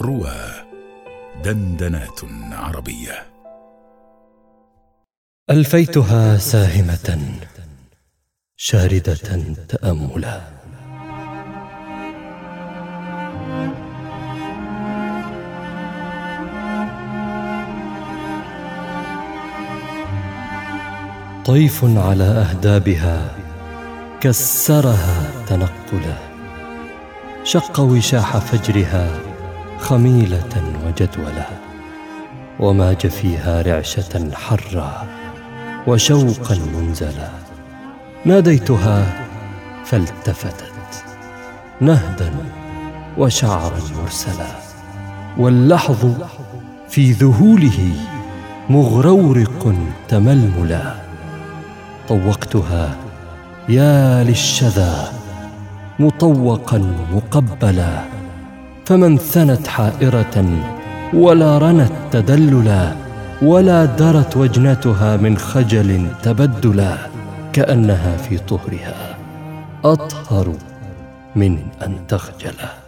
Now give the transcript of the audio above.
روى دندنات عربية. ألفيتها ساهمة شاردة تأملا. طيف على أهدابها كسرها تنقلا. شق وشاح فجرها خميلة وجدولا وماج فيها رعشة حرا وشوقا منزلا ناديتها فالتفتت نهدا وشعرا مرسلا. واللحظ في ذهوله مغرورق تململا. طوقتها يا للشذا مطوقا مقبلا. فمن ثنت حائرة ولا رنت تدللا ولا درت وجنتها من خجل تبدلا كأنها في طهرها أطهر من أن تخجلا